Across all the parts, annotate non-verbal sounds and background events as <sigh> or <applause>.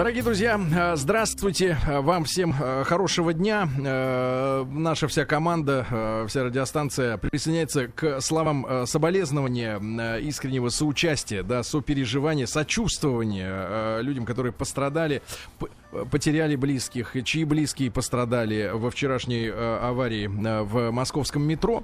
Дорогие друзья, э, здравствуйте. Э, вам всем э, хорошего дня. Наша вся команда, вся радиостанция присоединяется к словам соболезнования, искреннего соучастия, да, сопереживания, сочувствования людям, которые пострадали потеряли близких, чьи близкие пострадали во вчерашней э, аварии э, в московском метро.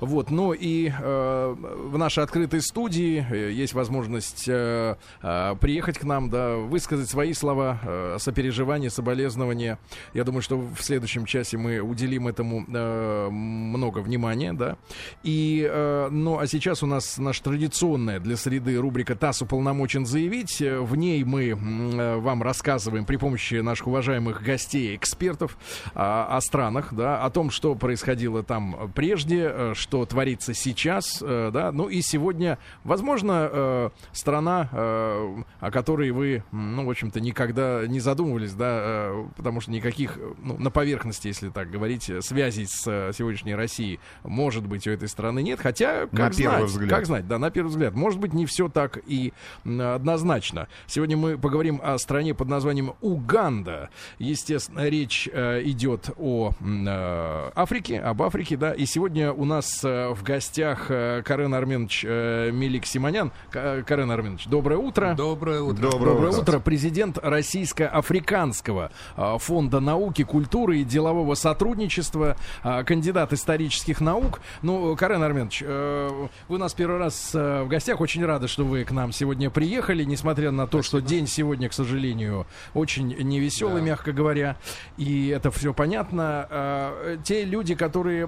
Вот, ну и э, в нашей открытой студии э, есть возможность э, э, приехать к нам, да, высказать свои слова, э, сопереживания, соболезнования. Я думаю, что в следующем часе мы уделим этому э, много внимания, да. И, э, ну, а сейчас у нас наша традиционная для среды рубрика «ТАСС уполномочен заявить». В ней мы э, вам рассказываем при помощи помощи наших уважаемых гостей, экспертов а, о странах, да, о том, что происходило там прежде, э, что творится сейчас, э, да, ну и сегодня, возможно, э, страна, о которой вы, ну, в общем-то, никогда не задумывались, да, потому что никаких, ну, на поверхности, если так говорить, связей с сегодняшней Россией, может быть, у этой страны нет, хотя, как на знать, первый взгляд. как знать, да, на первый взгляд, может быть, не все так и однозначно. Сегодня мы поговорим о стране под названием Угар, Уганда. Естественно, речь э, идет о э, Африке, об Африке, да. И сегодня у нас э, в гостях э, Карен Арменович э, Мелик Симонян. Карен Арменович, доброе утро. Доброе утро. Доброе, доброе утро. утро. Президент Российско-Африканского э, фонда науки, культуры и делового сотрудничества, э, кандидат исторических наук. Ну, Карен Арменович, э, вы у нас первый раз э, в гостях. Очень рады, что вы к нам сегодня приехали, несмотря на то, Спасибо. что день сегодня, к сожалению, очень невеселый, да. мягко говоря, и это все понятно. А, те люди, которые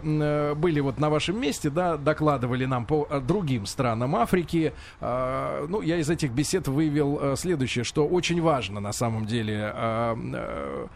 были вот на вашем месте, да, докладывали нам по а, другим странам Африки, а, ну, я из этих бесед вывел следующее, что очень важно на самом деле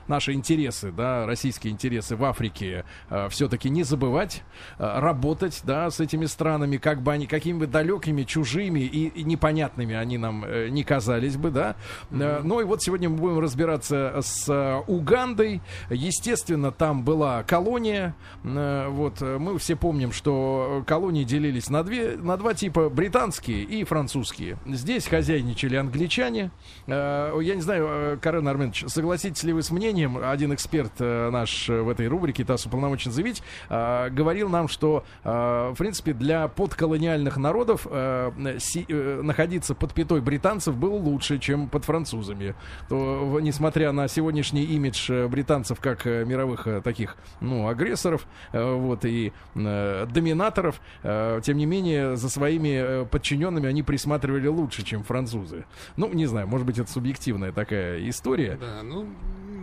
наши интересы, да, российские интересы в Африке все-таки не забывать, работать, да, с этими странами, как бы они, какими бы далекими, чужими и, и непонятными они нам э, не казались бы, да. Mm-hmm. Ну и вот сегодня мы будем разбираться с э, Угандой. Естественно, там была колония. Э, вот э, мы все помним, что колонии делились на, две, на два типа, британские и французские. Здесь хозяйничали англичане. Я не знаю, Карен Арменович, согласитесь ли вы с мнением, один эксперт наш в этой рубрике, ТАСС уполномочен заявить, говорил нам, что, в принципе, для подколониальных народов находиться под пятой британцев было лучше, чем под французами. То, несмотря несмотря на сегодняшний имидж э, британцев как э, мировых э, таких, ну, агрессоров, вот, и доминаторов, тем не менее, за своими подчиненными они присматривали лучше, чем французы. Ну, не знаю, может быть, это субъективная такая история. Да, ну,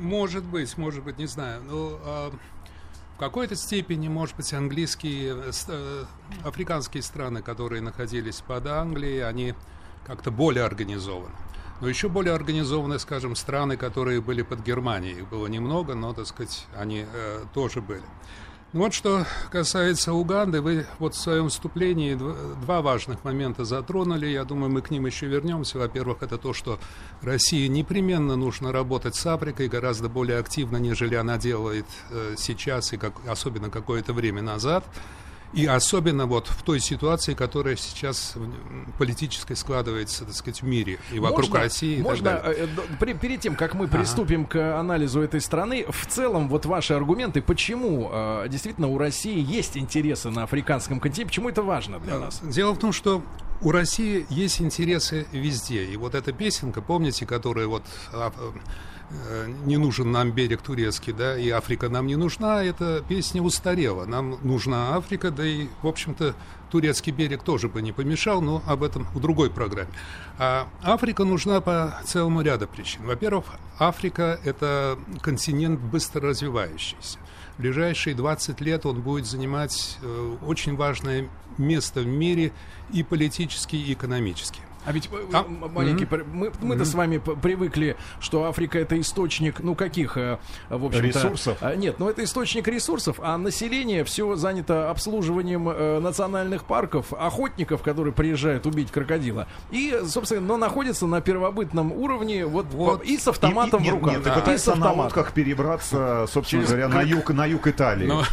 может быть, может быть, не знаю. Ну, э, в какой-то степени, может быть, английские, э, африканские страны, которые находились под Англией, они как-то более организованы. Но еще более организованные, скажем, страны, которые были под Германией. Их было немного, но, так сказать, они э, тоже были. Ну вот что касается Уганды, вы вот в своем вступлении два важных момента затронули. Я думаю, мы к ним еще вернемся. Во-первых, это то, что России непременно нужно работать с Африкой гораздо более активно, нежели она делает э, сейчас и как, особенно какое-то время назад. И особенно вот в той ситуации, которая сейчас политической складывается, так сказать, в мире и вокруг можно, России. И можно, э, при, перед тем, как мы приступим ага. к анализу этой страны, в целом вот ваши аргументы, почему э, действительно у России есть интересы на африканском континенте, почему это важно для нас? Дело в том, что у России есть интересы везде. И вот эта песенка, помните, которая вот а, Э, не нужен нам берег турецкий, да, и Африка нам не нужна, эта песня устарела. Нам нужна Африка, да и, в общем-то, турецкий берег тоже бы не помешал, но об этом в другой программе. А Африка нужна по целому ряду причин. Во-первых, Африка – это континент быстро развивающийся. В ближайшие 20 лет он будет занимать э, очень важное место в мире и политически, и экономически. А ведь э, а? маленький, mm-hmm. мы, мы-то mm-hmm. с вами привыкли, что Африка это источник, ну каких, э, в общем ресурсов? А, нет, ну это источник ресурсов, а население все занято обслуживанием э, национальных парков, охотников, которые приезжают убить крокодила, и, собственно, но находится на первобытном уровне, вот, вот. и с автоматом и, и, в руках. Нет, нет, с автоматом. на лодках перебраться, собственно Через говоря, на юг, на юг Италии. Но...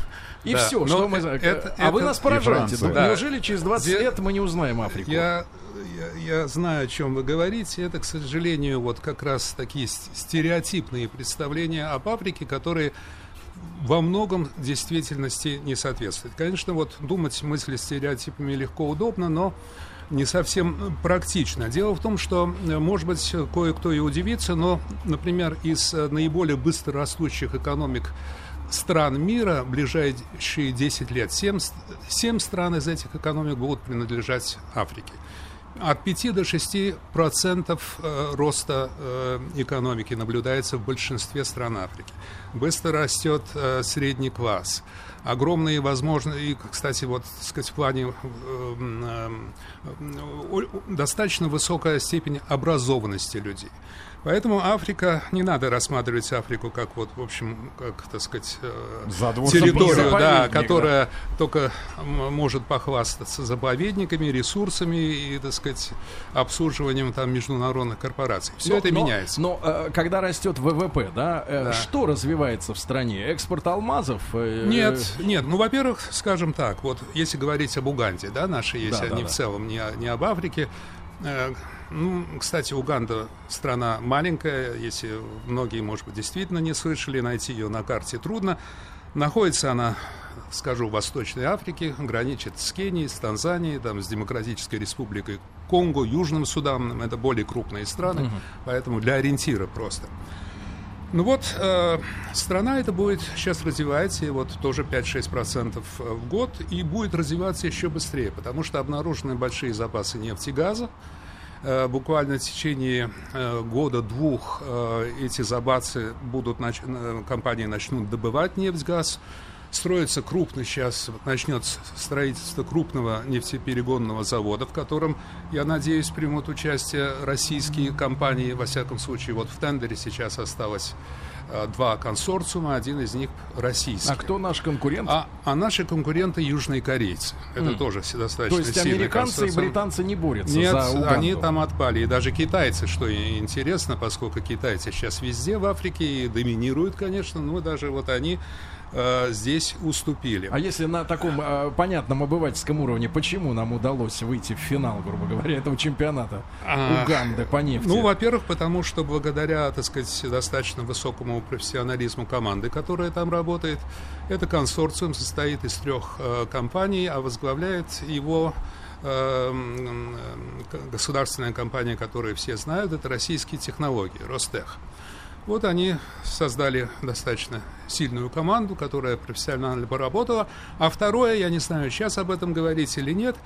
И да. все, что мы... Это, а это, вы нас поражаете. Да. Неужели через 20 Де... лет мы не узнаем Африку? Я я, я знаю, о чем вы говорите. Это, к сожалению, вот как раз такие стереотипные представления об Африке, которые во многом действительности не соответствуют. Конечно, вот думать мысли стереотипами легко, удобно, но не совсем практично. Дело в том, что, может быть, кое-кто и удивится, но, например, из наиболее быстро растущих экономик стран мира в ближайшие 10 лет, 7, 7 стран из этих экономик будут принадлежать Африке. От 5 до 6 процентов э, роста э, экономики наблюдается в большинстве стран Африки. Быстро растет э, средний класс огромные возможности, и, кстати, вот, сказать, в плане достаточно высокая степень образованности людей. Поэтому Африка, не надо рассматривать Африку как вот, в общем, как, так сказать, э, территорию, да, которая да. только может похвастаться заповедниками, ресурсами и, так сказать, обслуживанием там международных корпораций. Все но, это но, меняется. Но э, когда растет ВВП, да, э, да, что развивается в стране? Экспорт алмазов? Нет, нет. Ну, во-первых, скажем так, вот если говорить об Уганде, да, наши есть, да, а да, не да. в целом, не, не об Африке, ну, кстати, Уганда страна маленькая, если многие, может быть, действительно не слышали, найти ее на карте трудно. Находится она, скажу, в Восточной Африке, граничит с Кенией, с Танзанией, там, с Демократической Республикой Конго, Южным Суданом. Это более крупные страны, угу. поэтому для ориентира просто. Ну вот, э, страна эта будет сейчас развиваться, и вот тоже 5-6% в год, и будет развиваться еще быстрее, потому что обнаружены большие запасы нефти и газа, Э, буквально в течение э, года-двух э, эти забацы будут, компании начнут добывать нефть, газ, строится крупный сейчас, начнет строительство крупного нефтеперегонного завода, в котором, я надеюсь, примут участие российские компании. Во всяком случае, вот в тендере сейчас осталось Э, два консорциума, один из них российский. А кто наш конкурент? А, а наши конкуренты южные корейцы. Это mm. тоже достаточно То есть американцы и британцы не борются Нет, за Уганду. они там отпали. И даже китайцы, что интересно, поскольку китайцы сейчас везде в Африке и доминируют, конечно, но даже вот они э, здесь уступили. А если на таком э, понятном обывательском уровне, почему нам удалось выйти в финал, грубо говоря, этого чемпионата а, Уганды по нефти? Ну, во-первых, потому что благодаря, так сказать, достаточно высокому профессионализму команды, которая там работает, это консорциум состоит из трех э, компаний, а возглавляет его э, государственная компания, которую все знают, это российские технологии, Ростех. Вот они создали достаточно сильную команду, которая профессионально поработала. А второе, я не знаю, сейчас об этом говорить или нет,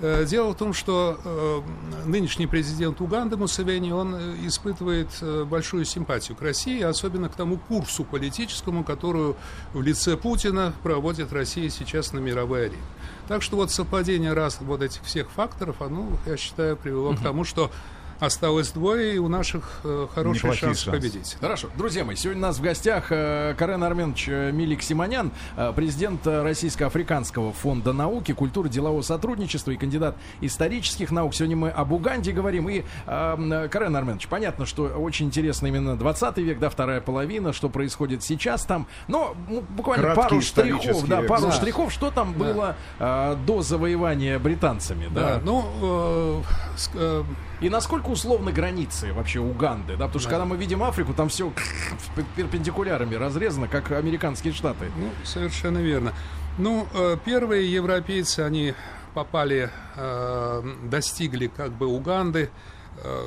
э, дело в том, что э, нынешний президент Уганды Мусевени, он э, испытывает большую симпатию к России, особенно к тому курсу политическому, которую в лице Путина проводит Россия сейчас на мировой арене. Так что вот совпадение раз вот этих всех факторов, оно, я считаю, привело к тому, что Осталось двое, и у наших э, хороший шанс, шанс победить. Хорошо. Друзья мои, сегодня у нас в гостях э, Карен Арменович э, Милик Симонян, э, президент э, Российско-Африканского фонда науки, культуры, делового сотрудничества и кандидат исторических наук. Сегодня мы об Уганде говорим. И, э, Карен Арменович, понятно, что очень интересно именно 20 век, да, вторая половина, что происходит сейчас там. Но ну, буквально Краткие пару штрихов, да, пару да. штрихов, что там да. было э, до завоевания британцами, да? да ну, э, э, и насколько условно границы вообще Уганды, да? Потому что да. когда мы видим Африку, там все перпендикулярами разрезано, как американские штаты. Ну, совершенно верно. Ну, э, первые европейцы, они попали, э, достигли как бы Уганды э,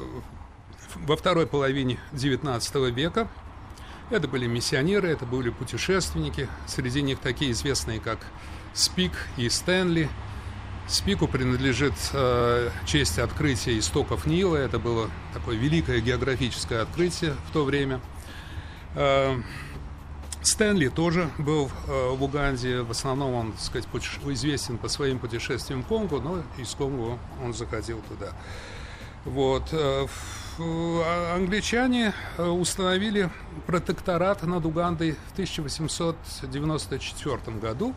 во второй половине XIX века. Это были миссионеры, это были путешественники. Среди них такие известные, как Спик и Стэнли – Спику принадлежит э, честь открытия истоков Нила. Это было такое великое географическое открытие в то время. Э, Стэнли тоже был э, в Уганде. В основном он, так сказать, известен по своим путешествиям в Конго, но из Конго он заходил туда. Вот. Э, а англичане э, установили протекторат над Угандой в 1894 году.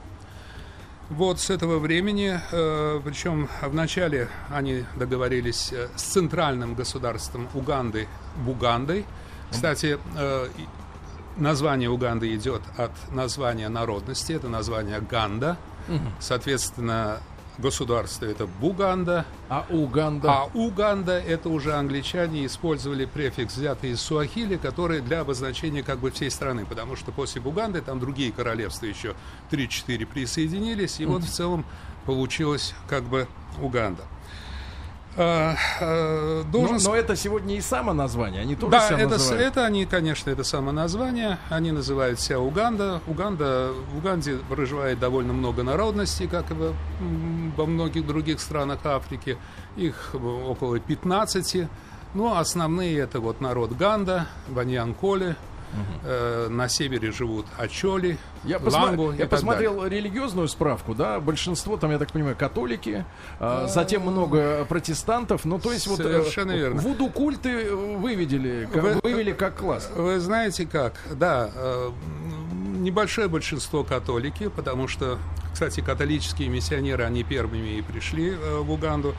Вот с этого времени, э, причем вначале они договорились э, с центральным государством Уганды, Бугандой. Кстати, э, название Уганды идет от названия народности, это название Ганда. Соответственно, государство это Буганда. А Уганда? А Уганда это уже англичане использовали префикс, взятый из Суахили, который для обозначения как бы всей страны, потому что после Буганды там другие королевства еще 3-4 присоединились, и вот в целом получилось как бы Уганда. А, а, должен... но, но это сегодня и само название, они тоже да, себя это, называют. это они, конечно, это само название. Они называют себя Уганда. Уганда. В Уганде проживает довольно много народностей, как и во, во многих других странах Африки. Их около 15. Но основные это вот народ Ганда, Ваньянколе, Э, на севере живут Ачоли, я, посма- я посмотрел далее. религиозную справку, да, большинство там, я так понимаю, католики, э, затем много протестантов, ну то есть вот э, Совершенно верно. вуду культы выведели, как, вы, вывели как класс. Вы знаете как, да, э, небольшое большинство католики, потому что, кстати, католические миссионеры, они первыми и пришли э, в Уганду.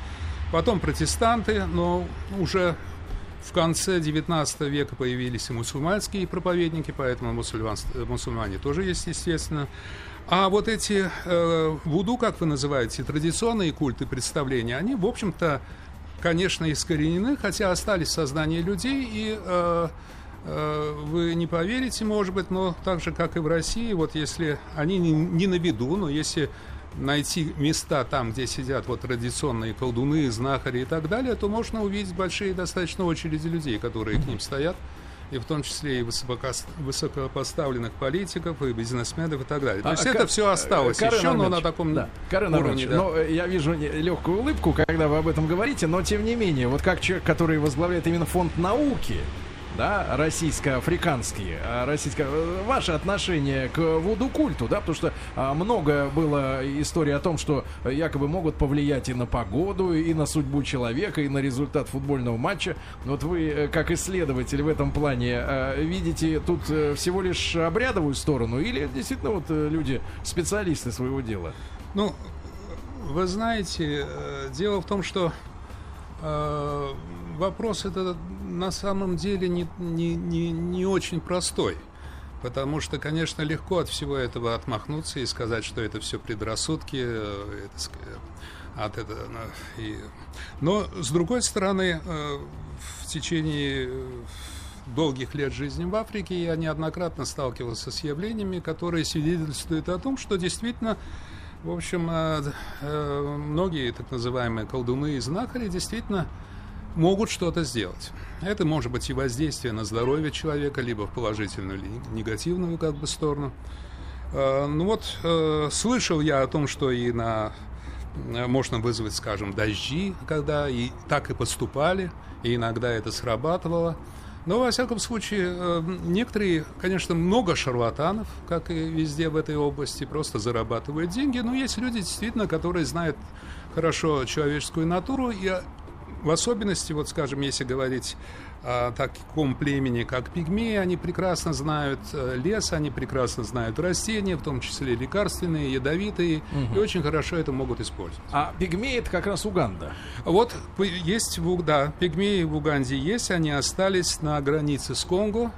Потом протестанты, но уже в конце 19 века появились и мусульманские проповедники, поэтому мусульман, мусульмане тоже есть, естественно. А вот эти э, вуду, как вы называете, традиционные культы представления, они, в общем-то, конечно, искоренены, хотя остались в сознании людей, и э, э, вы не поверите, может быть, но так же, как и в России, вот если они не, не на виду, но если найти места там, где сидят вот традиционные колдуны, знахари и так далее, то можно увидеть большие достаточно очереди людей, которые к ним стоят и в том числе и высокопоставленных политиков, и бизнесменов и так далее. То а, есть а, это все осталось Карен еще, но на таком да. Карен уровне. Да. Но я вижу легкую улыбку, когда вы об этом говорите, но тем не менее, вот как человек, который возглавляет именно фонд науки, да, российско-африканские, а российско э, ваше отношение к вуду-культу, да, потому что а, много было историй о том, что якобы могут повлиять и на погоду, и на судьбу человека, и на результат футбольного матча. Вот вы, э, как исследователь в этом плане, а, видите тут всего лишь обрядовую сторону, или действительно вот люди специалисты своего дела? Ну, вы знаете, дело в том, что вопрос это на самом деле не, не, не, не очень простой. Потому что, конечно, легко от всего этого отмахнуться и сказать, что это все предрассудки, э, это, от этого. И... Но, с другой стороны, э, в течение долгих лет жизни в Африке я неоднократно сталкивался с явлениями, которые свидетельствуют о том, что действительно в общем, э, многие так называемые колдуны и знахари действительно могут что-то сделать. Это может быть и воздействие на здоровье человека, либо в положительную или негативную как бы сторону. А, ну вот, э, слышал я о том, что и на э, можно вызвать, скажем, дожди, когда и так и поступали, и иногда это срабатывало. Но, во всяком случае, э, некоторые, конечно, много шарлатанов, как и везде в этой области, просто зарабатывают деньги. Но есть люди, действительно, которые знают хорошо человеческую натуру и в особенности, вот скажем, если говорить о таком племени, как пигмеи, они прекрасно знают э, лес, они прекрасно знают растения, в том числе лекарственные, ядовитые, угу. и очень хорошо это могут использовать. А пигмеи это как раз Уганда? Вот есть, да, пигмеи в Уганде есть, они остались на границе с Конго,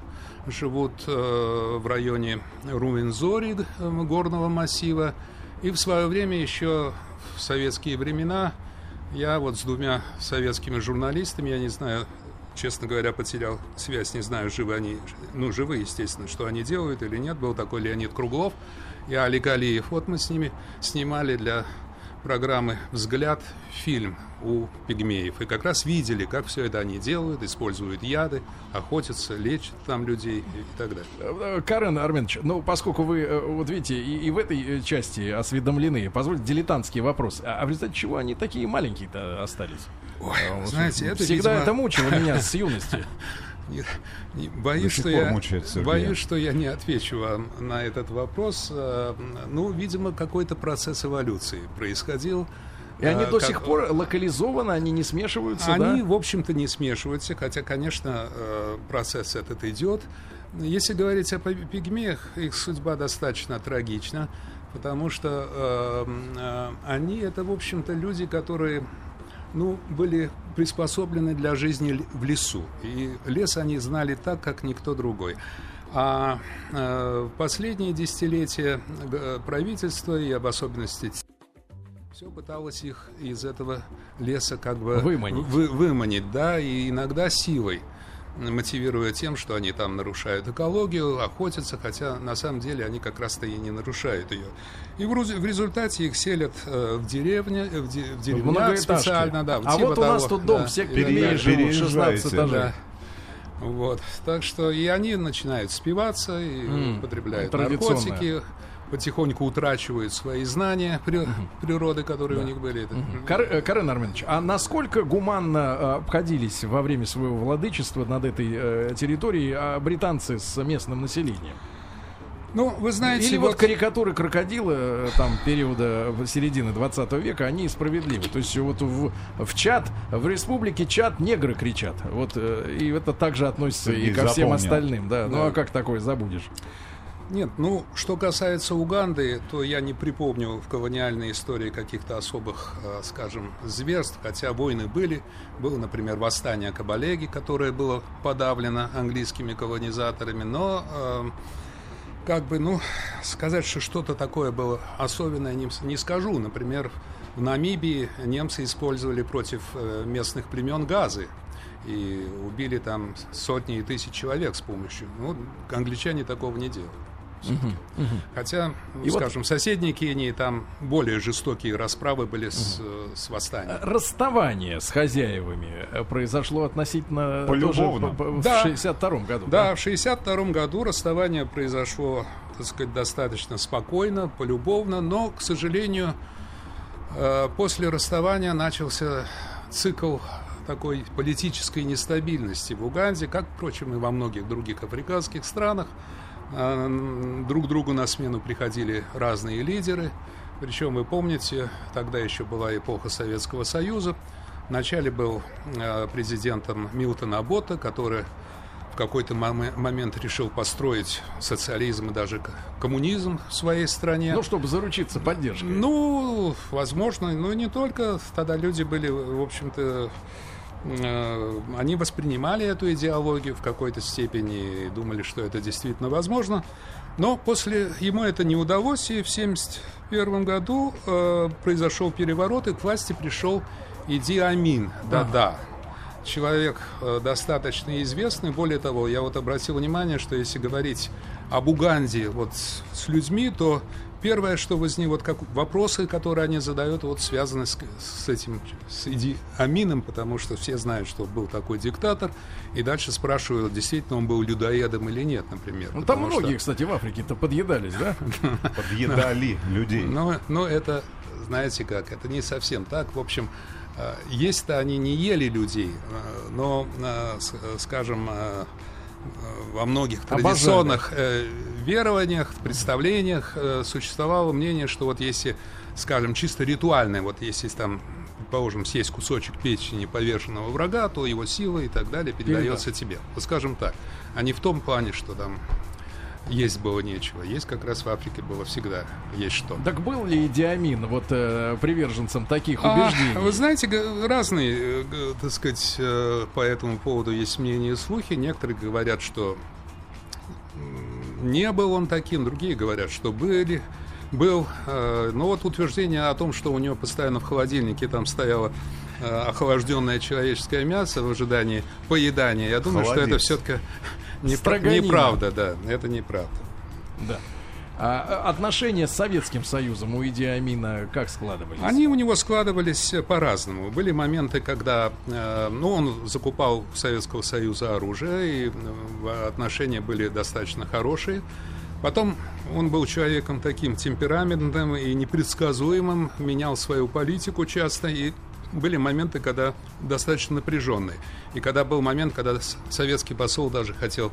живут э, в районе Рувензори, э, горного массива, и в свое время еще в советские времена я вот с двумя советскими журналистами, я не знаю, честно говоря, потерял связь, не знаю, живы они, ну, живы, естественно, что они делают или нет. Был такой Леонид Круглов и Олег Алиев. Вот мы с ними снимали для программы «Взгляд» фильм у пигмеев. И как раз видели, как все это они делают, используют яды, охотятся, лечат там людей и так далее. Э, Карен Арменович, ну, поскольку вы, э, вот видите, и, и в этой э, части осведомлены, позвольте дилетантский вопрос. А, а в результате чего они такие маленькие-то остались? Ой, а, знаете, это, Всегда видимо... это мучило меня с <laughs> юности. Не, не, боюсь, что я, боюсь, что я не отвечу вам на этот вопрос. Ну, видимо, какой-то процесс эволюции происходил. И они а, до как... сих пор локализованы, они не смешиваются, Они, да? в общем-то, не смешиваются, хотя, конечно, э, процесс этот идет. Если говорить о пигмеях, их судьба достаточно трагична, потому что э, э, они это, в общем-то, люди, которые ну, были приспособлены для жизни в лесу. И лес они знали так, как никто другой. А э, последние десятилетия правительства и об особенности все пыталось их из этого леса как бы выманить, вы, выманить да, и иногда силой мотивируя тем, что они там нарушают экологию, охотятся, хотя на самом деле они как раз-то и не нарушают ее. И в, в результате их селят э, в деревне, в, де, в деревнях специально, да. А типа вот у того, нас тут дом да, всех пельменей живут 16 этажей. Да. Вот. Так что и они начинают спиваться и mm, употребляют наркотики потихоньку утрачивают свои знания при, природы, которые да. у них были. Угу. Кар, э, Карен Арменович, а насколько гуманно э, обходились во время своего владычества над этой э, территорией а британцы с местным населением? Ну, вы знаете... Или вот, вот карикатуры крокодила там периода середины 20 века, они справедливы. То есть вот в, в чат, в республике чат негры кричат. Вот, и это также относится Сергей и ко всем остальным. Да. да. Ну а как такое забудешь? Нет, ну, что касается Уганды, то я не припомню в колониальной истории каких-то особых, э, скажем, зверств, хотя войны были. Было, например, восстание Кабалеги, которое было подавлено английскими колонизаторами, но э, как бы, ну, сказать, что что-то такое было особенное, не, не скажу. Например, в Намибии немцы использовали против э, местных племен газы, и убили там сотни и тысяч человек с помощью. Ну, англичане такого не делают. Угу, угу. Хотя, и скажем, вот... в соседней Кении там более жестокие расправы были с, угу. с восстанием. Расставание с хозяевами э, произошло относительно Полюбовно. тоже в да. 62-м году. Да, да, в 62-м году расставание произошло, так сказать, достаточно спокойно, полюбовно, но, к сожалению, э, после расставания начался цикл такой политической нестабильности в Уганде, как, впрочем, и во многих других африканских странах. А, друг другу на смену приходили разные лидеры. Причем, вы помните, тогда еще была эпоха Советского Союза. Вначале был а, президентом Милтон Абота, который в какой-то момент решил построить социализм и даже коммунизм в своей стране. Ну, чтобы заручиться поддержкой. Ну, возможно, но не только. Тогда люди были, в общем-то, они воспринимали эту идеологию в какой-то степени и думали, что это действительно возможно. Но после ему это не удалось, и в 1971 году э, произошел переворот, и к власти пришел Иди Амин. Да-да. Человек э, достаточно известный. Более того, я вот обратил внимание, что если говорить об Уганде вот с людьми, то первое, что возник, вот как вопросы, которые они задают, вот связаны с, с этим, с Иди Амином, потому что все знают, что был такой диктатор, и дальше спрашивают, действительно он был людоедом или нет, например. Ну, там многие, что... кстати, в Африке-то подъедались, да? <laughs> Подъедали людей. Но, это, знаете как, это не совсем так. В общем, э, есть-то они не ели людей, э, но, э, скажем, во многих традиционных э, верованиях, представлениях э, существовало мнение, что вот если, скажем, чисто ритуальное, вот если там положим, съесть кусочек печени повешенного врага, то его сила и так далее передается тебе. Вот скажем так, а не в том плане, что там есть было нечего. Есть как раз в Африке было всегда есть что. Так был ли Диамин вот э, приверженцем таких а, убеждений? Вы знаете, разные, э, так сказать, э, по этому поводу есть мнения и слухи. Некоторые говорят, что не был он таким, другие говорят, что были был. Э, но вот утверждение о том, что у него постоянно в холодильнике там стояло э, охлажденное человеческое мясо в ожидании поедания, я думаю, Холодец. что это все-таки не, неправда, да, это неправда. Да. А, а отношения с Советским Союзом у Иди Амина как складывались? Они у него складывались по-разному. Были моменты, когда э, ну, он закупал у Советского Союза оружие, и э, отношения были достаточно хорошие. Потом он был человеком таким темпераментным и непредсказуемым, менял свою политику часто, и были моменты, когда достаточно напряженные. И когда был момент, когда советский посол даже хотел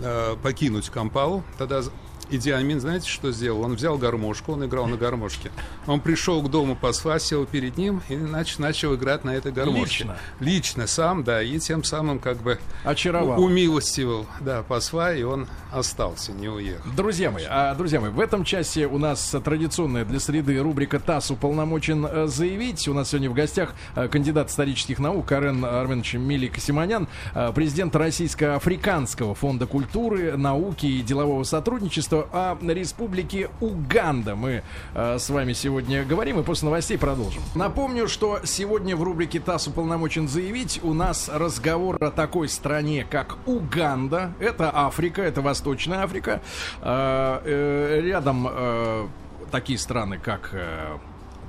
э, покинуть Кампалу, тогда Иди Амин, знаете, что сделал? Он взял гармошку, он играл на гармошке. Он пришел к дому посла, сел перед ним и нач, начал играть на этой гармошке. Лично? Лично, сам, да, и тем самым как бы Очаровал. умилостивил да, посла, и он остался, не уехал. Друзья мои, а, друзья мои, в этом часе у нас традиционная для среды рубрика «ТАСС уполномочен э, заявить». У нас сегодня в гостях э, кандидат исторических наук Карен Арменович Милик Симонян, э, президент Российско-Африканского фонда культуры, науки и делового сотрудничества о республике Уганда мы э, с вами сегодня говорим и после новостей продолжим. Напомню, что сегодня в рубрике ТАСС уполномочен заявить у нас разговор о такой стране, как Уганда. Это Африка, это Восточная Африка. Э, э, рядом э, такие страны, как э,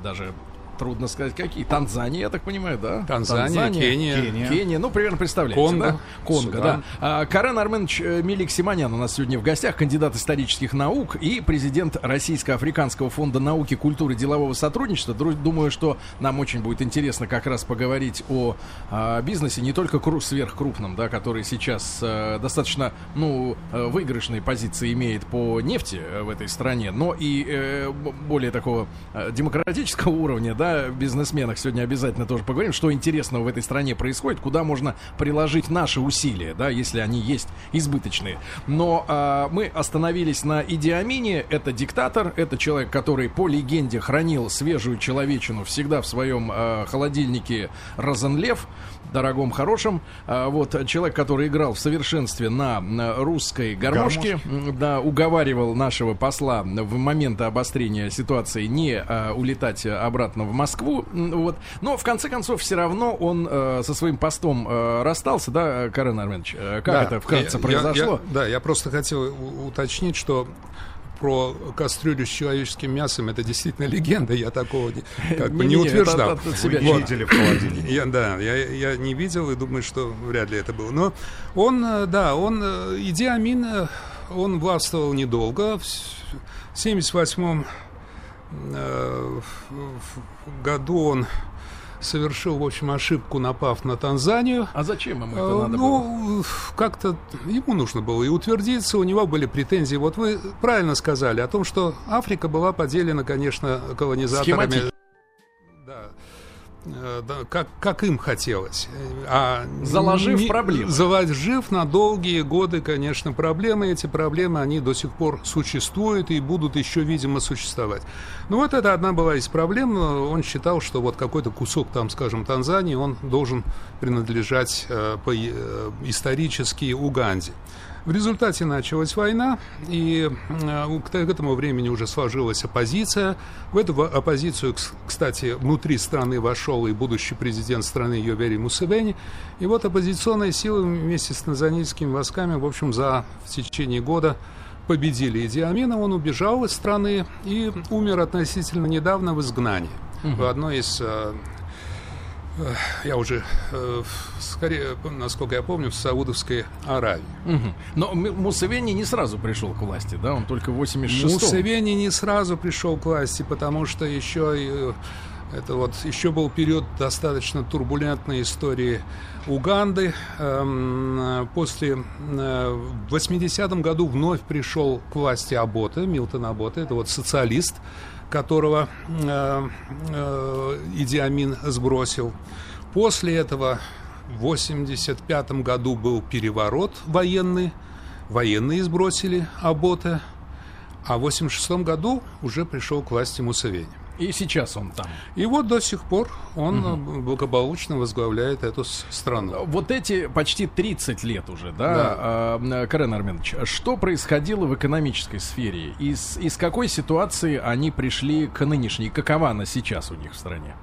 даже трудно сказать какие. Танзания, я так понимаю, да? Танзания, Танзания Кения. Кения. Кения, ну, примерно представляете, Конго. да? Конго, Судан. да. А, Карен Арменович э, Милик Симонян у нас сегодня в гостях, кандидат исторических наук и президент Российско-Африканского фонда науки, культуры, делового сотрудничества. Думаю, что нам очень будет интересно как раз поговорить о а, бизнесе, не только кру- сверхкрупном, да, который сейчас э, достаточно, ну, э, выигрышные позиции имеет по нефти э, в этой стране, но и э, более такого демократического уровня, да, бизнесменах сегодня обязательно тоже поговорим, что интересного в этой стране происходит, куда можно приложить наши усилия, да, если они есть избыточные. Но а, мы остановились на Иди Амине. Это диктатор, это человек, который по легенде хранил свежую человечину всегда в своем а, холодильнике Розенлев, дорогом, хорошем. А, вот человек, который играл в совершенстве на, русской гармошке, М, да, уговаривал нашего посла в момент обострения ситуации не а, улетать обратно в Москву. Вот. Но в конце концов все равно он э, со своим постом э, расстался, да, Карен Арменович? Э, Как Да, это вкратце я- произошло? я- да, я просто хотел уточнить, что про кастрюлю с человеческим мясом это действительно легенда, я такого не, как бы не утверждал. Вот. видели в холодильнике. Я, да, я, я не видел и думаю, что вряд ли это было. Но он, э, да, он, э, Иди Амин, он властвовал недолго. В с- в 78 э, году он совершил, в общем, ошибку, напав на Танзанию. А зачем ему это Э, надо было? ну, как-то ему нужно было и утвердиться, у него были претензии. Вот вы правильно сказали о том, что Африка была поделена, конечно, колонизаторами. Схематично. Да. Э, да, как, как им хотелось. А Заложив не- проблемы. Заложив на долгие годы, конечно, проблемы. Эти проблемы, они до сих пор существуют и будут еще, видимо, существовать. Ну вот это одна была из проблем. Он считал, что вот какой-то кусок там, скажем, Танзании, он должен принадлежать э, по, э, исторически Уганде. В результате началась война, и э, к этому времени уже сложилась оппозиция. В эту оппозицию, кс- кстати, внутри страны вошел и будущий президент страны Йовери Мусевени. И вот оппозиционные силы вместе с танзанийскими войсками, в общем, за в течение года победили Иди Амина. Он убежал из страны и умер относительно недавно в изгнании. В одной из э, я уже, э, скорее, насколько я помню, в Саудовской Аравии. Мгм. Но М- Мусевени не сразу пришел к власти, да? Он только в 86-м. Мусевени не сразу пришел к власти, потому что еще э, это вот еще был период достаточно турбулентной истории Уганды. Эм, После э, в 80-м году вновь пришел к власти Аботе, Милтон Аботе, это вот социалист, которого э, э, Иди сбросил. После этого в 85 году был переворот военный, военные сбросили Аботе, а в 86 году уже пришел к власти Мусевени. И сейчас он там. И вот до сих пор он э, благополучно возглавляет эту страну. Вот эти почти 30 лет уже, да, а, Карен Арменович, что происходило в экономической сфере? Из, из какой ситуации они пришли к нынешней? Какова она сейчас у них в стране?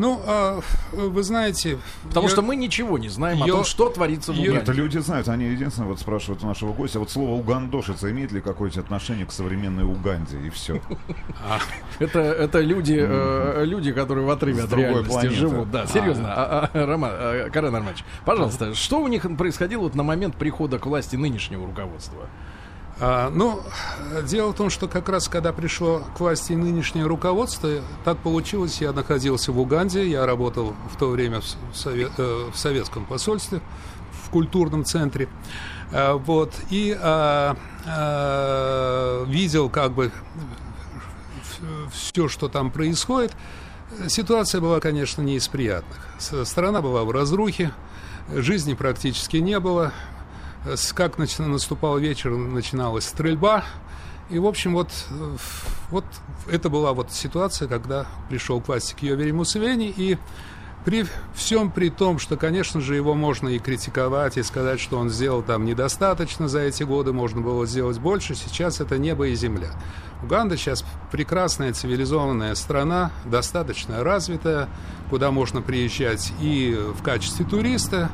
Ну, а, вы знаете... Потому я- что мы ничего не знаем о я- том, что творится в Уганде. Это люди знают, они единственное вот спрашивают у нашего гостя, вот слово угандошица имеет ли какое-то отношение к современной Уганде, и все. Это, это люди, э, люди, которые в отрыве от другой реальности живут. Да, серьезно. А, а, Роман, а, Карен Арманович, пожалуйста, что у них происходило вот на момент прихода к власти нынешнего руководства? А, ну, дело в том, что как раз когда пришло к власти нынешнее руководство, так получилось, я находился в Уганде, я работал в то время в, сове- э, в советском посольстве, в культурном центре, А, вот, и а, а, видел как бы все, что там происходит. Ситуация была, конечно, не из приятных. Страна была в разрухе, жизни практически не было. Как наступал вечер, начиналась стрельба. И, в общем, вот, вот это была вот ситуация, когда пришел к власти Киовери Мусевени, и при всем при том, что, конечно же, его можно и критиковать, и сказать, что он сделал там недостаточно за эти годы, можно было сделать больше, сейчас это небо и земля. Уганда сейчас прекрасная цивилизованная страна, достаточно развитая, куда можно приезжать и в качестве туриста,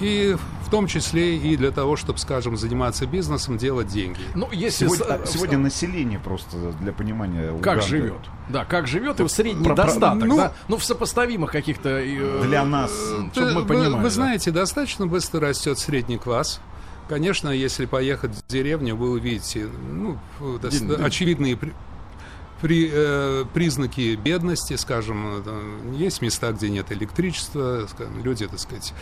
и в том числе и для того, чтобы, скажем, заниматься бизнесом, делать деньги. Ну, если сегодня, с... сегодня население просто для понимания как Уганды. живет, да, как живет и в средний про, достаток, ну, да, ну в сопоставимых каких-то э, для нас, чтобы мы понимали. Вы, вы знаете, достаточно быстро растет средний класс. Конечно, если поехать в деревню, вы увидите ну, очевидные при, э, признаки бедности, скажем, есть места, где нет электричества, скажем, люди, так сказать,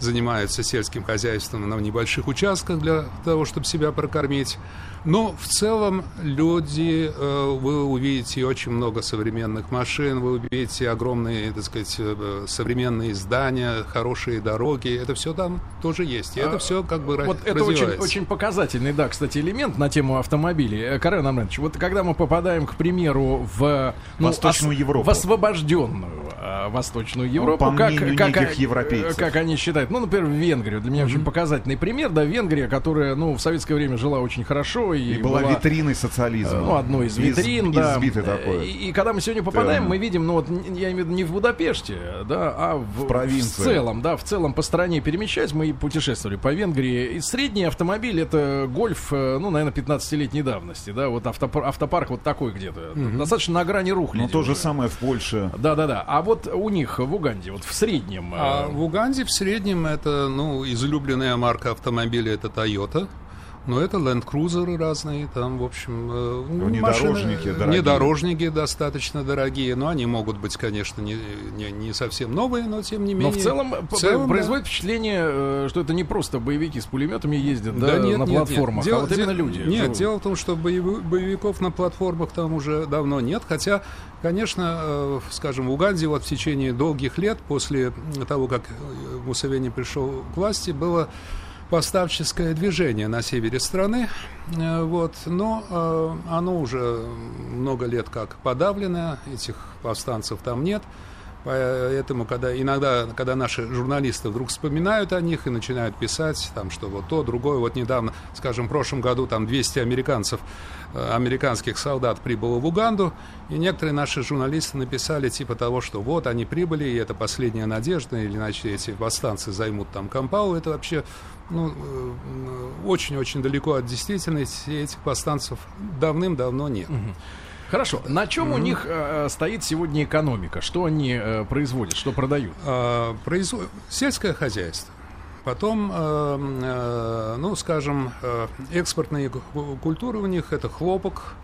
занимаются сельским хозяйством на небольших участках для того, чтобы себя прокормить. Но в целом люди, э, вы увидите очень много современных машин, вы увидите огромные, так сказать, э, современные здания, хорошие дороги. Это все там тоже есть. И это а, все как бы Вот это очень, очень показательный, да, кстати, элемент на тему автомобилей. Э, Карен Амранович, вот когда мы попадаем, к примеру, в ну, Восточную ос- Европу. В освобожденную Восточную Европу, ну, по как, как, европейцев. как они считают. Ну, например, в Венгрию. Для меня mm-hmm. очень показательный пример. Да, Венгрия, которая, ну, в советское время жила очень хорошо, и, и была, была витриной социализма. Ну, одной из витрин, из, да. Избитый такой. И, и когда мы сегодня попадаем, да. мы видим, ну вот, я имею в виду не в Будапеште, да, а в, в провинции. В целом, да, в целом по стране перемещаясь, мы путешествовали по Венгрии. И средний автомобиль это гольф, э, ну, наверное, 15-летней давности, да, вот автопар, автопарк вот такой где-то. Угу. Достаточно на грани рухли. Но то же самое в Польше. Да-да-да. А вот у них в Уганде, вот в среднем... А э... в Уганде в среднем это, ну, излюбленная марка автомобиля это Toyota. Но это Land Cruiser разные, там, в общем, э, ну, внедорожники машины, дорогие. Внедорожники достаточно дорогие, но они могут быть, конечно, не, не, не совсем новые, но тем не менее. Но в целом, в целом производит да. впечатление, э, что это не просто боевики с пулеметами ездят да, да, нет, на нет, платформах, нет. а вот именно люди. Нет, что... дело в том, что боев, боевиков на платформах там уже давно нет, хотя, конечно, э, скажем, в Уганде вот в течение долгих лет, после того, как Муссовени пришел к власти, было поставческое движение на севере страны, э, вот, но э, оно уже много лет как подавлено, этих повстанцев там нет, Поэтому, когда иногда, когда наши журналисты вдруг вспоминают о них и начинают писать, там, что вот то, другое, вот недавно, скажем, в прошлом году там 200 американцев, э, американских солдат прибыло в Уганду, и некоторые наши журналисты написали типа того, что вот они прибыли, и это последняя надежда, или иначе эти восстанцы займут там Кампау, это вообще ну, э, очень-очень далеко от действительности, этих повстанцев давным-давно нет. Хорошо. На чем mm-hmm. у них э, стоит сегодня экономика? Что они э, производят? Что продают? А, производ... Сельское хозяйство. Потом, э, э, ну, скажем, э, экспортные культуры у них это хлопок,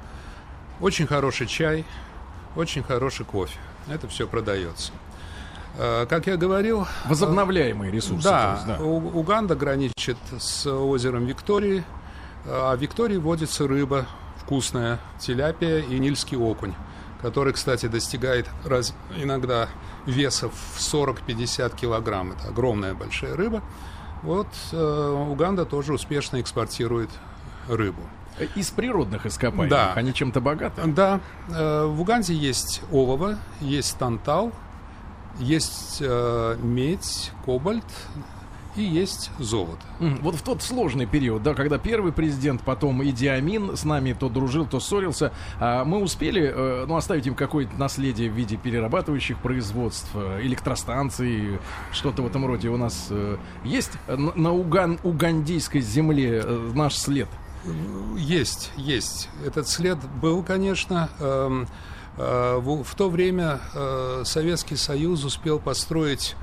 очень хороший чай, очень хороший кофе. Это все продается. Э, как я говорил... Возобновляемые ресурсы. Да, есть, да. У, Уганда граничит с озером Виктории, а в Виктории водится рыба вкусная, теляпия и нильский окунь, который, кстати, достигает раз, иногда веса в 40-50 килограмм. Это огромная большая рыба. Вот э, Уганда тоже успешно экспортирует рыбу. Из природных ископаемых да. они чем-то богаты? Да. Э, в Уганде есть олово, есть тантал, есть э, медь, кобальт, и есть золото. Вот в тот сложный период, да, когда первый президент, потом Идиамин с нами то дружил, то ссорился, а мы успели, э, ну, оставить им какое-то наследие в виде перерабатывающих производств, э, электростанций, что-то в этом роде у нас э, есть на уган, угандийской земле наш след? Есть, есть. Этот след был, конечно. Эм, в то время Советский Союз успел построить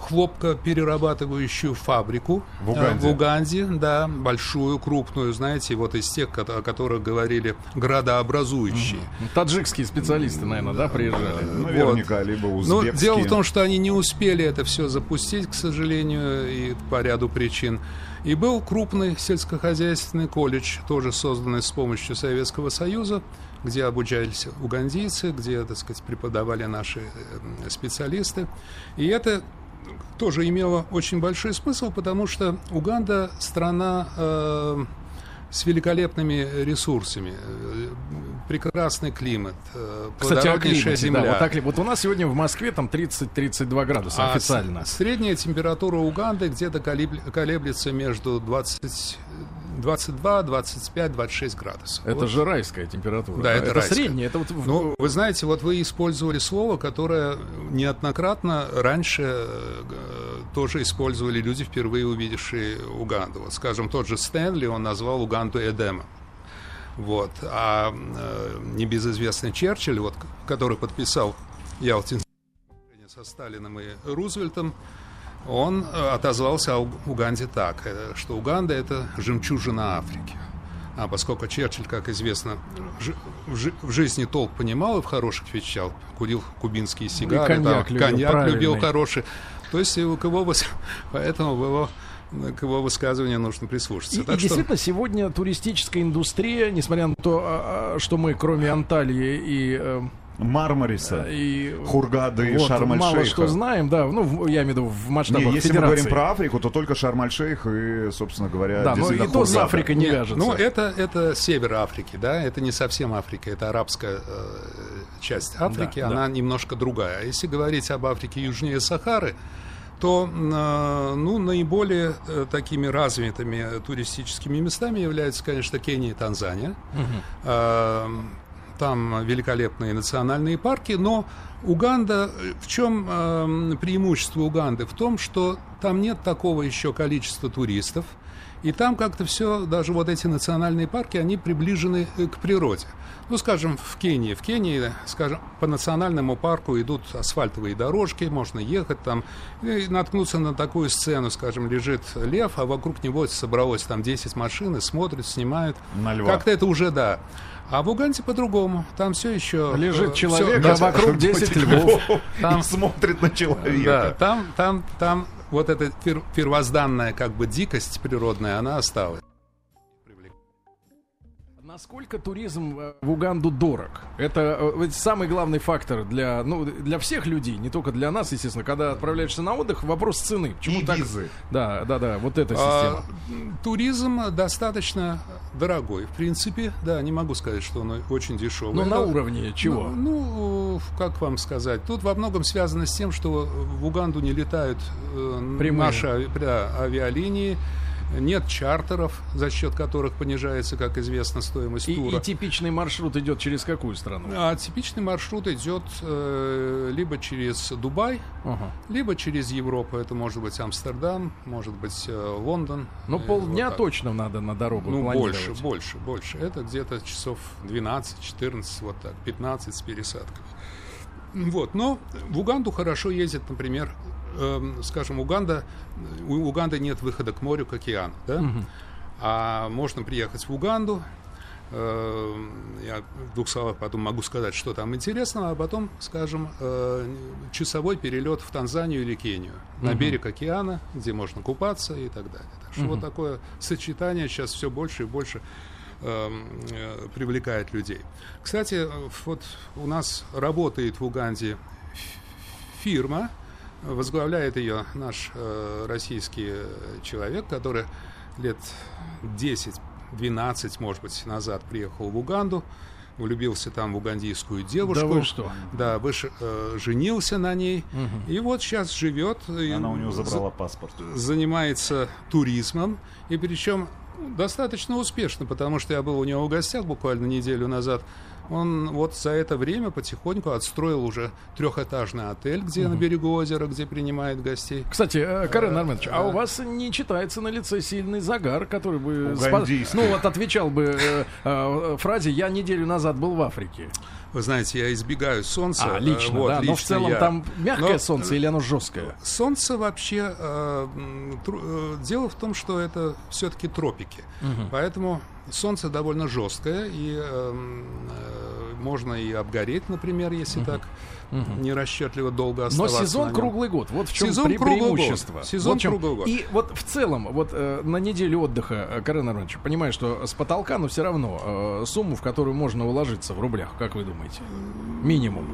хлопкоперерабатывающую фабрику в Уганде. в Уганде, да, большую, крупную, знаете, вот из тех, о которых говорили градообразующие. Угу. Таджикские специалисты, наверное, да, приезжали? Наверняка, вот. либо узбекские. Но дело в том, что они не успели это все запустить, к сожалению, и по ряду причин. И был крупный сельскохозяйственный колледж, тоже созданный с помощью Советского Союза, где обучались угандийцы, где, так сказать, преподавали наши э, специалисты. И это тоже имело очень большой смысл, потому что Уганда страна э, с великолепными ресурсами. прекрасный климат, э, Кстати, о климате, земля. да, вот, так вот у нас сегодня в Москве там 30-32 градуса А официально. средняя температура Уганды где-то колеб- колеблется между 20, 22, 25, 26 градусов. Это Вот. же райская температура. Да, это райская. средняя. Это вот Ну, вы знаете, вот вы использовали слово, которое неоднократно раньше э, тоже использовали люди, впервые увидевшие Уганду. Вот, скажем, тот же Стэнли, он назвал Уганду Эдема. Вот. А э, небезызвестный Черчилль, вот, который подписал Ялтинское со Сталиным и Рузвельтом, он э, отозвался о Уганде так, э, что Уганда – это жемчужина Африки. А поскольку Черчилль, как известно, в, жи- в жизни толк понимал и в хороших вещах, курил кубинские сигары, коньяк там, любил, коньяк любил хороший, то есть и к его, <laughs> поэтому его, к его высказыванию нужно прислушаться. И, Так и что- действительно, сегодня туристическая индустрия, несмотря на то, а, а, что мы, кроме Анталии и, э, Мармариса, и Хургады и вот, Шарм-эль-Шейха. мало что знаем, да, ну, я имею в виду в масштабах Не, если мы федерации. говорим про Африку, то только Шарм-эль-Шейх и, собственно говоря, Да, но и действительно то с. Африкой не Нет, вяжется. Ну, это, это север Африки, да, это не совсем Африка, это арабская э, часть Африки, Да, она немножко другая. А если говорить об Африке южнее Сахары, то э, ну, наиболее э, такими развитыми туристическими местами являются, конечно, Кения и Танзания. Э, там великолепные национальные парки, но Уганда, в чем э, преимущество Уганды? В том, что там нет такого еще количества туристов, и там как-то все, даже вот эти национальные парки, они приближены э, к природе. Ну, скажем, в Кении. В Кении, скажем, по национальному парку идут асфальтовые дорожки, можно ехать там и наткнуться на такую сцену, скажем, лежит лев, а вокруг него собралось там 10 машин и смотрят, снимают. На льва. Как-то это уже, да. А в Уганде по-другому. Там все еще... Лежит э, человек, всё- а вокруг <laughs> 10 львов. Там- смотрит на да, человека. там, там, там вот эта пер- первозданная как бы дикость природная, она осталась. Насколько туризм э, в Уганду дорог? Это э, ведь самый главный фактор для, ну, для всех людей, не только для нас, естественно. Когда отправляешься на отдых, вопрос цены. Почему И так? визы. Да, да, да, вот эта А, система. м, туризм достаточно дорогой. В принципе, да, не могу сказать, что он очень дешевый. Но Это- на уровне чего? Ну, ну, как вам сказать? Тут во многом связано с тем, что в Уганду не летают э, Прямые. наши да, авиалинии, нет чартеров, за счет которых понижается, как известно, стоимость и, тура. и типичный маршрут идет через какую страну? А типичный маршрут идет э, либо через Дубай, Ага. либо через Европу. Это может быть Амстердам, может быть э, Лондон. Ну, Э, полдня вот так. точно надо на дорогу Ну, больше, больше, больше. Это где-то часов 12-14, вот так, 15 с пересадками. Вот, но в Уганду хорошо ездит, например, скажем, Уганда, у Уганды нет выхода к морю, к океану, да? А можно приехать в Уганду, эм, я в двух словах потом могу сказать, что там интересного, а потом, скажем, э, часовой перелет в Танзанию или Кению, на берег океана, где можно купаться и так далее. Так что вот такое сочетание сейчас все больше и больше эм, э, привлекает людей. Кстати, э, вот у нас работает в Уганде фирма, возглавляет ее наш э, российский э, человек, который лет 10-12, может быть, назад приехал в Уганду, влюбился там в угандийскую девушку. Да вы что? Да, выш- э, женился на ней. И вот сейчас живет. Она у него за- забрала паспорт. занимается туризмом, и причем достаточно успешно, потому что я был у него в гостях буквально неделю назад. Он вот за это время потихоньку отстроил уже трехэтажный отель, где на берегу озера, где принимает гостей. Кстати, э, Карен Арменович, а у э. вас не читается на лице сильный загар, который бы... спа- Угандийский. Ну, вот отвечал бы э, э, фразе «Я неделю назад был в Африке». Вы знаете, я избегаю солнца. А, э, лично, вот, да? Но в лично целом я. там мягкое Но, солнце или оно жесткое? Солнце вообще э, тру- э, дело в том, что это все-таки тропики, поэтому солнце довольно жесткое и э, м, э, можно и обгореть, например, если так нерасчетливо долго Но оставаться. сезон на нем. круглый год. Вот в чем Сезон пре- круглый год. преимущество. Сезон Вот чем. круглый год. И вот в целом, вот э, на неделю отдыха, э, Карен Аронович, понимаю, что с потолка, но все равно э, сумму, в которую можно уложиться в рублях, как вы думаете? Минимум.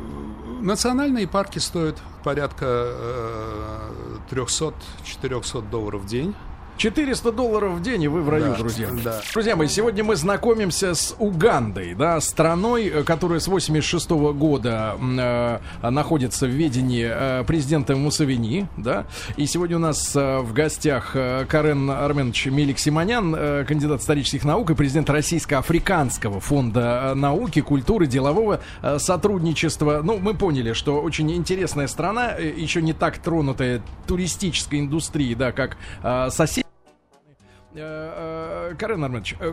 Национальные парки стоят порядка э, 300-400 долларов в день. 400 долларов в день, и вы в раю, Да, друзья. да. Друзья мои, сегодня мы знакомимся с Угандой, да, страной, э, которая с 86 года м, э, находится в ведении э, президента Мусавини, да. И сегодня у нас э, в гостях э, Карен Арменович Мелик Симонян, э, кандидат исторических наук и президент Российско-Африканского фонда э, науки, культуры, делового э, сотрудничества. Ну, мы поняли, что очень интересная страна, э, еще не так тронутая туристической индустрией, да, как э, соседи. Э, э, Карен Арменович, э,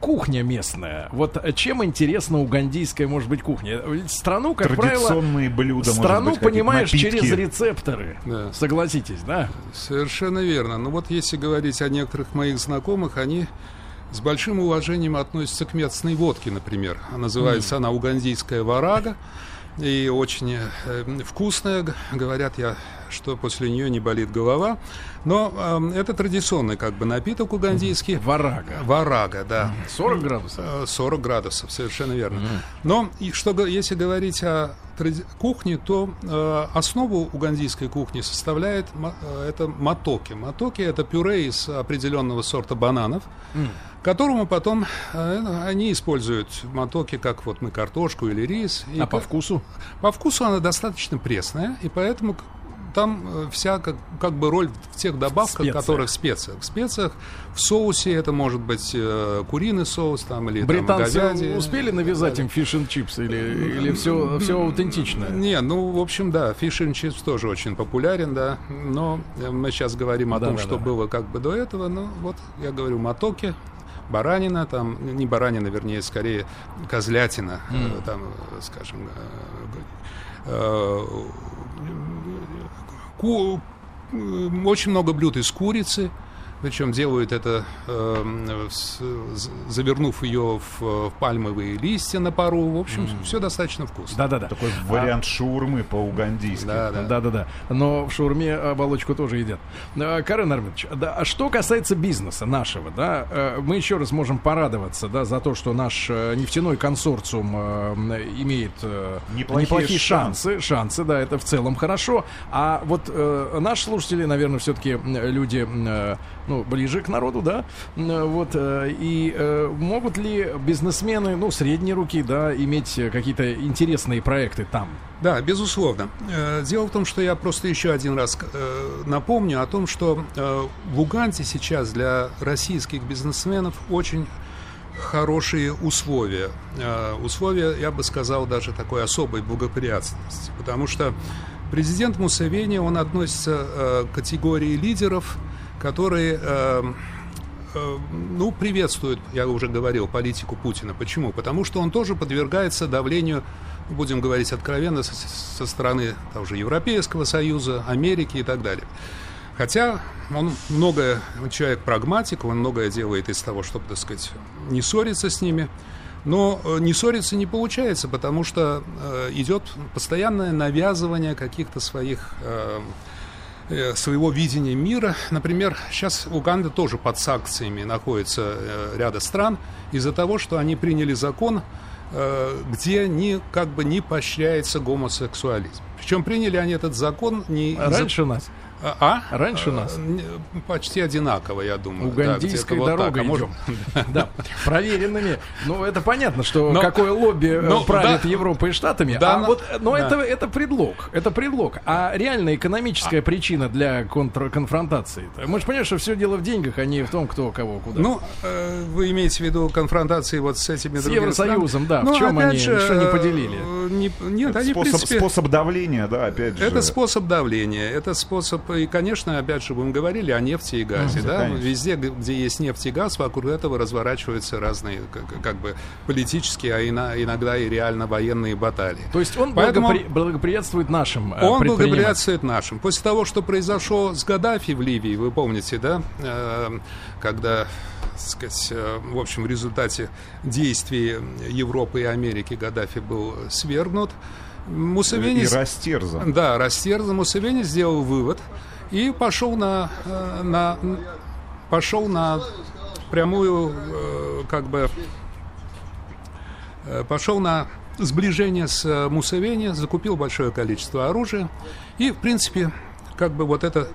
кухня местная. Вот чем интересна угандийская, может быть, кухня? Страну, как правило, Традиционные блюда, страну быть, понимаешь напитки. через рецепторы. Да. Согласитесь, да? Совершенно верно. Ну вот если говорить о некоторых моих знакомых, они с большим уважением относятся к местной водке, например. Называется она угандийская варага. И очень э, вкусная. Говорят я, что после нее не болит голова. Но э, это традиционный как бы напиток угандийский. Варага. Варага, да. 40 градусов. Э, 40 градусов, совершенно верно. Но и что, если говорить о тради- кухне, то э, основу угандийской кухни составляет э, это матоки. Матоки это пюре из определенного сорта бананов, которому потом э, они используют матоки, как вот мы картошку или рис. И А по ка- вкусу? по вкусу она достаточно пресная, и поэтому там э, вся как, как бы роль в тех добавках, специях. которых в специях. В специях, в соусе это может быть э, куриный соус там, или там, Британцы говядина. успели навязать им fish and chips или, или все, все аутентично? Не, ну, в общем, да, fish chips тоже очень популярен, да, но э, мы сейчас говорим о Да, том, да, что да. было как бы до этого, ну, вот, я говорю, мотоки, баранина, там, не баранина, вернее, скорее козлятина, э, там, скажем, э, э, ку- э, очень много блюд из курицы, причем делают это, э, с- з- завернув ее в, э, в пальмовые листья на пару. В общем, все достаточно вкусно. Да-да-да. Такой вариант шаурмы по-угандийски. Да, да. Да-да-да. Но в шаурме оболочку тоже едят. Э, Карен Арменович, да, а что касается бизнеса нашего, да, э, мы еще раз можем порадоваться, да, за то, что наш э, нефтяной консорциум э, имеет э, Неплохие шансы, шансы, да, это в целом хорошо. А вот э, наши слушатели, наверное, все-таки люди, э, ну, ближе к народу, да, М, вот, э, и э, могут ли бизнесмены, ну, средней руки, да, иметь э, какие-то интересные проекты там? Да, безусловно. Э, Дело в том, что я просто еще один раз э, напомню о том, что э, в Уганде сейчас для российских бизнесменов очень хорошие условия. Э, Условия, я бы сказал, даже такой особой благоприятности. Потому что президент Мусевени, он относится э, к категории лидеров, которые э, э, ну, приветствует, я уже говорил, политику Путина. Почему? Потому что он тоже подвергается давлению, будем говорить откровенно, со, со стороны того же Европейского Союза, Америки и так далее. Хотя он многое, человек прагматик, он многое делает из того, чтобы, так сказать, не ссориться с ними. Но э, не ссориться не получается, потому что э, идет постоянное навязывание каких-то своих э, э, своего видения мира. Например, сейчас Уганда тоже под санкциями находится э, ряда стран из-за того, что они приняли закон, э, где не, как бы не поощряется гомосексуализм. Причем приняли они этот закон не из-за- Раньше нас. А? Раньше Э, нас. не- Почти одинаково, я думаю. Угандийской Да, где-то вот так, дорогой а может- идем. Да, проверенными. Ну, это понятно, что какое лобби э, правит да. Европой и Штатами. Да, а но- вот, но да. это, это предлог. Это предлог. А реальная экономическая причина для конфронтации? Мы же понимаем, что все дело в деньгах, а не в том, кто кого куда. Ну, э, вы имеете в виду конфронтации вот с этими С другими Евросоюзом, да. В чем опять они, что не поделили? э, не- нет, они, в способ, принципе, способ давления, да, опять же. Это способ давления, это способ, и, конечно, опять же, мы говорили о нефти и газе, да, конечно. везде, где есть нефть и газ, вокруг этого разворачиваются разные, как, как бы, политические, а иногда и реально военные баталии. То есть он Поэтому- благопри- благоприятствует нашим э, Он благоприятствует нашим. После того, что произошло с Гаддафи в Ливии, вы помните, да, э, когда, сказать, э, в общем, в результате действий Европы и Америки Гаддафи был свергнут, Муссолини... И растерзан. Да, растерзан. Муссолини сделал вывод и пошел на, э, на пошел на прямую, э, как бы, э, пошел на сближение с Муссолини, закупил большое количество оружия и, в принципе, как бы вот это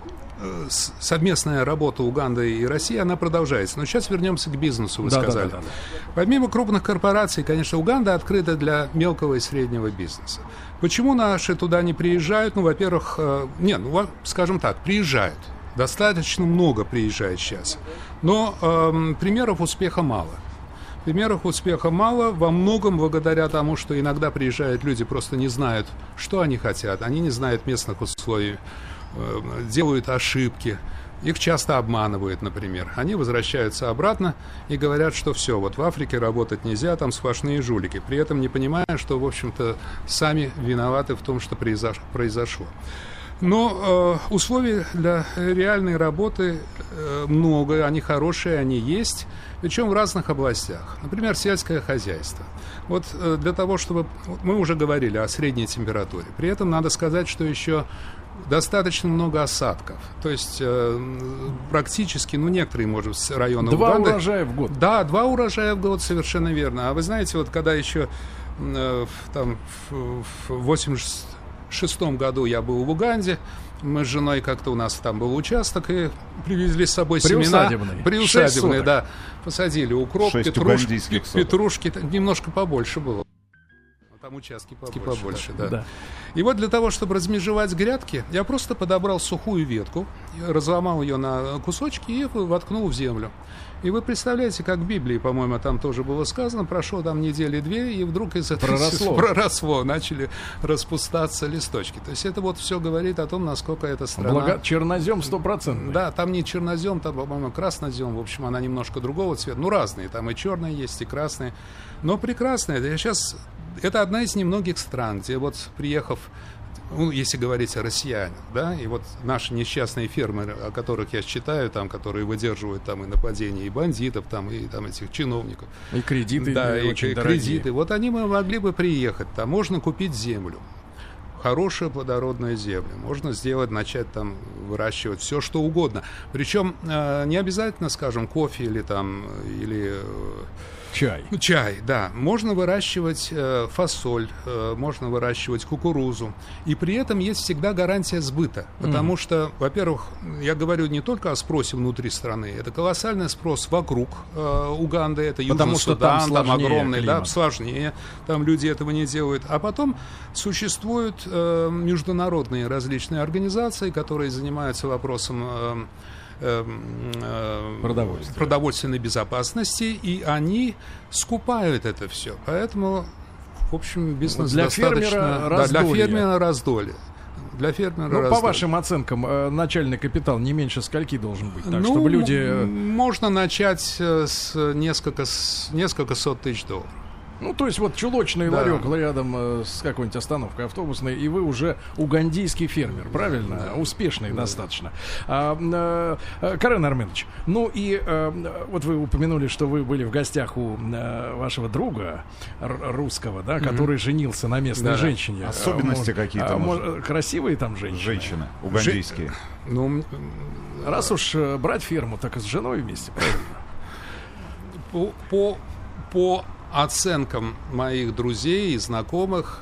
совместная работа Уганды и России, она продолжается. Но сейчас вернемся к бизнесу, вы да, сказали. Да, да, да. Помимо крупных корпораций, конечно, Уганда открыта для мелкого и среднего бизнеса. Почему наши туда не приезжают? Ну, во-первых, э, не, ну, скажем так, приезжают. Достаточно много приезжает сейчас. Но э, примеров успеха мало. Примеров успеха мало, во многом благодаря тому, что иногда приезжают люди, просто не знают, что они хотят, они не знают местных условий, э, делают ошибки, их часто обманывают, например. Они возвращаются обратно и говорят, что все, вот в Африке работать нельзя, там сплошные жулики, при этом не понимая, что, в общем-то, сами виноваты в том, что произошло. Но э, условий для реальной работы э, много, они хорошие, они есть, причем в разных областях. Например, сельское хозяйство. Вот э, для того, чтобы... Вот мы уже говорили о средней температуре. При этом надо сказать, что еще достаточно много осадков. То есть э, практически, ну, некоторые, может, районы Два Уганды... урожая в год. Да, два урожая в год, совершенно верно. А вы знаете, вот когда еще э, там в, в 80 шестом году я был в Уганде. Мы с женой как-то у нас там был участок и привезли с собой семена. Приусадебные. да. Посадили укроп, петрушки, петрушки, немножко побольше было. Там участки побольше. побольше да. Да. И вот для того, чтобы размежевать грядки, я просто подобрал сухую ветку, разломал ее на кусочки и воткнул в землю. И вы представляете, как в Библии, по-моему, там тоже было сказано, прошло там недели две, и вдруг из этого проросло. проросло, начали распустаться листочки. То есть это вот все говорит о том, насколько эта страна... Благо... Чернозем стопроцентный. Да, там не чернозем, там, по-моему, краснозем. В общем, она немножко другого цвета. Ну, разные. Там и черные есть, и красные. Но прекрасная. Я сейчас... Это одна из немногих стран, где вот приехав ну, если говорить о россиянах, да, и вот наши несчастные фермеры, о которых я читаю, там, которые выдерживают там и нападения и бандитов, там, и там этих чиновников. И кредиты. Да, и, очень и кредиты. Вот они могли бы приехать, там можно купить землю хорошая плодородная земля. Можно сделать, начать там выращивать все, что угодно. Причем э, не обязательно, скажем, кофе или там, или э, Чай. Ну, чай, да. Можно выращивать э, фасоль, э, можно выращивать кукурузу. И при этом есть всегда гарантия сбыта. Потому mm. что, во-первых, я говорю не только о спросе внутри страны, это колоссальный спрос вокруг э, Уганды, это Южный потому что Судан, там, там огромный, климат. да, сложнее, там люди этого не делают. А потом существуют э, международные различные организации, которые занимаются вопросом э, продовольствия. продовольственной безопасности, и они скупают это все. Поэтому, в общем, бизнес для достаточно... Фермера да, для фермера раздолье. Для фермера ну, раздолье. по вашим оценкам, э, начальный капитал не меньше скольки должен быть? Так, ну, чтобы люди... Э, можно начать с несколько, с несколько сот тысяч долларов. Ну, то есть вот чулочный да. ларек рядом э, с какой-нибудь остановкой автобусной, и вы уже угандийский фермер, правильно? Да. Успешный да. достаточно. А, э, э, Карен Арменович, ну и э, вот вы упомянули, что вы были в гостях у э, вашего друга русского, да, который mm-hmm. женился на местной да. женщине. Особенности а, какие-то? А, красивые там женщины? Женщины, угандийские. Жен... Ну, раз уж брать ферму, так и с женой вместе, правильно? По, по, по оценкам моих друзей и знакомых,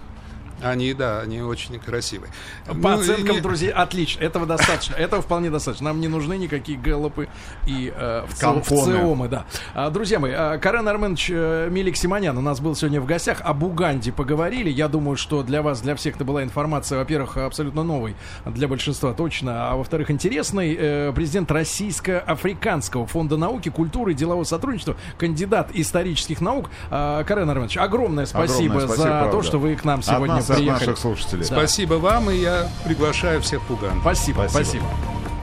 они, да, они очень красивые. По ну, оценкам, не... друзей, отлично. Этого достаточно. Этого вполне достаточно. Нам не нужны никакие гэллопы и э, в, в циомы, да. А, друзья мои, а, Карен Арменович э, Милик Симонян у нас был сегодня в гостях. Об Уганде поговорили. Я думаю, что для вас, для всех это была информация, во-первых, абсолютно новой, для большинства точно, а во-вторых, интересной. Э, президент Российско-Африканского фонда науки, культуры и делового сотрудничества, кандидат исторических наук. Э, Карен Арменович, огромное спасибо, огромное спасибо за правда. то, что вы к нам сегодня приехали. наших слушателей. Спасибо вам, и я приглашаю всех в Уганду. Спасибо, спасибо. спасибо.